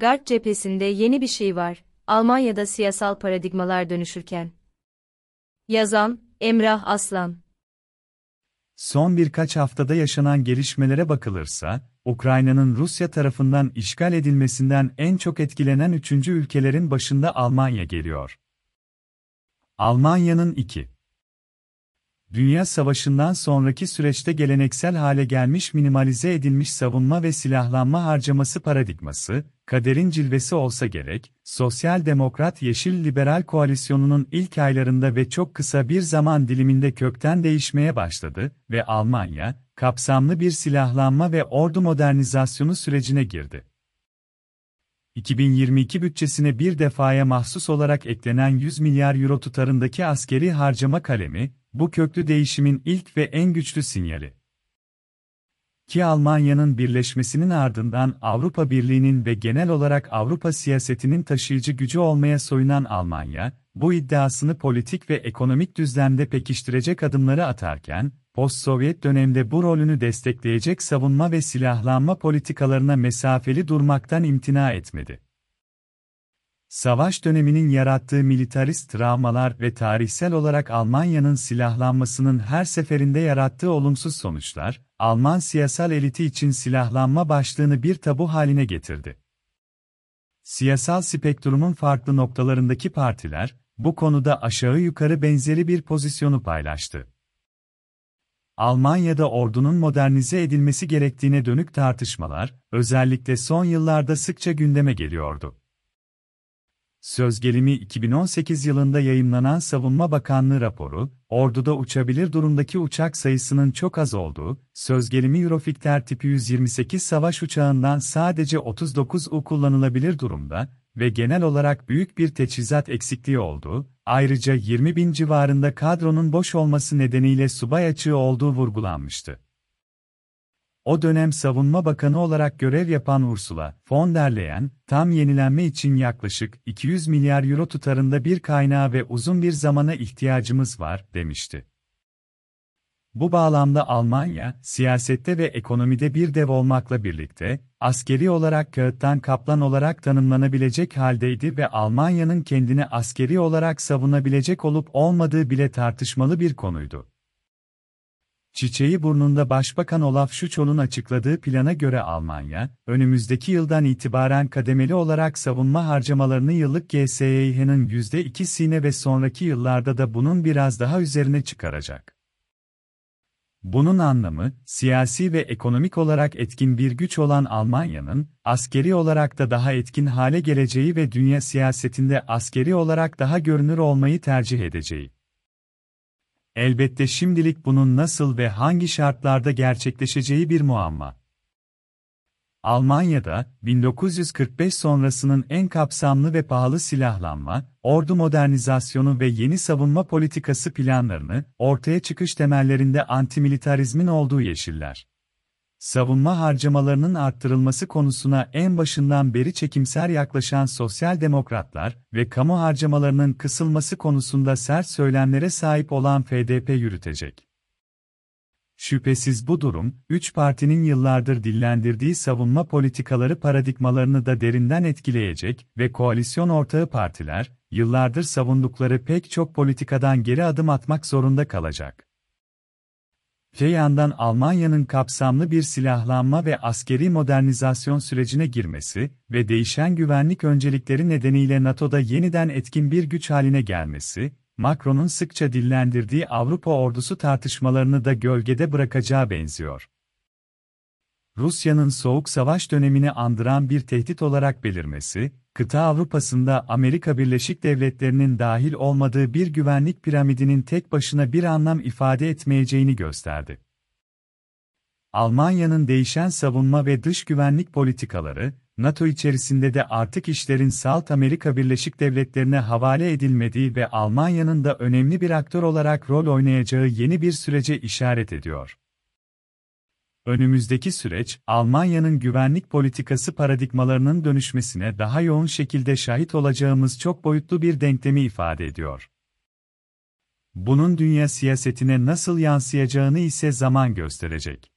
Garp cephesinde yeni bir şey var. Almanya'da siyasal paradigmalar dönüşürken. Yazan, Emrah Aslan Son birkaç haftada yaşanan gelişmelere bakılırsa, Ukrayna'nın Rusya tarafından işgal edilmesinden en çok etkilenen üçüncü ülkelerin başında Almanya geliyor. Almanya'nın 2. Dünya Savaşı'ndan sonraki süreçte geleneksel hale gelmiş minimalize edilmiş savunma ve silahlanma harcaması paradigması, kaderin cilvesi olsa gerek, Sosyal Demokrat Yeşil Liberal Koalisyonu'nun ilk aylarında ve çok kısa bir zaman diliminde kökten değişmeye başladı ve Almanya, kapsamlı bir silahlanma ve ordu modernizasyonu sürecine girdi. 2022 bütçesine bir defaya mahsus olarak eklenen 100 milyar euro tutarındaki askeri harcama kalemi, bu köklü değişimin ilk ve en güçlü sinyali. Ki Almanya'nın birleşmesinin ardından Avrupa Birliği'nin ve genel olarak Avrupa siyasetinin taşıyıcı gücü olmaya soyunan Almanya, bu iddiasını politik ve ekonomik düzlemde pekiştirecek adımları atarken, post-Sovyet dönemde bu rolünü destekleyecek savunma ve silahlanma politikalarına mesafeli durmaktan imtina etmedi. Savaş döneminin yarattığı militarist travmalar ve tarihsel olarak Almanya'nın silahlanmasının her seferinde yarattığı olumsuz sonuçlar, Alman siyasal eliti için silahlanma başlığını bir tabu haline getirdi. Siyasal spektrumun farklı noktalarındaki partiler, bu konuda aşağı yukarı benzeri bir pozisyonu paylaştı. Almanya'da ordunun modernize edilmesi gerektiğine dönük tartışmalar, özellikle son yıllarda sıkça gündeme geliyordu. Söz gelimi 2018 yılında yayımlanan Savunma Bakanlığı raporu, orduda uçabilir durumdaki uçak sayısının çok az olduğu, söz gelimi Eurofighter tipi 128 savaş uçağından sadece 39U kullanılabilir durumda ve genel olarak büyük bir teçhizat eksikliği olduğu, ayrıca 20 bin civarında kadronun boş olması nedeniyle subay açığı olduğu vurgulanmıştı. O dönem Savunma Bakanı olarak görev yapan Ursula von der Leyen, tam yenilenme için yaklaşık 200 milyar euro tutarında bir kaynağı ve uzun bir zamana ihtiyacımız var, demişti. Bu bağlamda Almanya, siyasette ve ekonomide bir dev olmakla birlikte, askeri olarak kağıttan kaplan olarak tanımlanabilecek haldeydi ve Almanya'nın kendini askeri olarak savunabilecek olup olmadığı bile tartışmalı bir konuydu. Çiçeği burnunda Başbakan Olaf Scholz'un açıkladığı plana göre Almanya, önümüzdeki yıldan itibaren kademeli olarak savunma harcamalarını yıllık GSYH'nin %2'sine ve sonraki yıllarda da bunun biraz daha üzerine çıkaracak. Bunun anlamı, siyasi ve ekonomik olarak etkin bir güç olan Almanya'nın, askeri olarak da daha etkin hale geleceği ve dünya siyasetinde askeri olarak daha görünür olmayı tercih edeceği. Elbette şimdilik bunun nasıl ve hangi şartlarda gerçekleşeceği bir muamma. Almanya'da, 1945 sonrasının en kapsamlı ve pahalı silahlanma, ordu modernizasyonu ve yeni savunma politikası planlarını, ortaya çıkış temellerinde antimilitarizmin olduğu yeşiller savunma harcamalarının arttırılması konusuna en başından beri çekimser yaklaşan sosyal demokratlar ve kamu harcamalarının kısılması konusunda sert söylemlere sahip olan FDP yürütecek. Şüphesiz bu durum, üç partinin yıllardır dillendirdiği savunma politikaları paradigmalarını da derinden etkileyecek ve koalisyon ortağı partiler, yıllardır savundukları pek çok politikadan geri adım atmak zorunda kalacak. Öte yandan Almanya'nın kapsamlı bir silahlanma ve askeri modernizasyon sürecine girmesi ve değişen güvenlik öncelikleri nedeniyle NATO'da yeniden etkin bir güç haline gelmesi, Macron'un sıkça dillendirdiği Avrupa ordusu tartışmalarını da gölgede bırakacağı benziyor. Rusya'nın Soğuk Savaş dönemini andıran bir tehdit olarak belirmesi, kıta Avrupa'sında Amerika Birleşik Devletleri'nin dahil olmadığı bir güvenlik piramidinin tek başına bir anlam ifade etmeyeceğini gösterdi. Almanya'nın değişen savunma ve dış güvenlik politikaları, NATO içerisinde de artık işlerin Salt Amerika Birleşik Devletleri'ne havale edilmediği ve Almanya'nın da önemli bir aktör olarak rol oynayacağı yeni bir sürece işaret ediyor. Önümüzdeki süreç, Almanya'nın güvenlik politikası paradigmalarının dönüşmesine daha yoğun şekilde şahit olacağımız çok boyutlu bir denklemi ifade ediyor. Bunun dünya siyasetine nasıl yansıyacağını ise zaman gösterecek.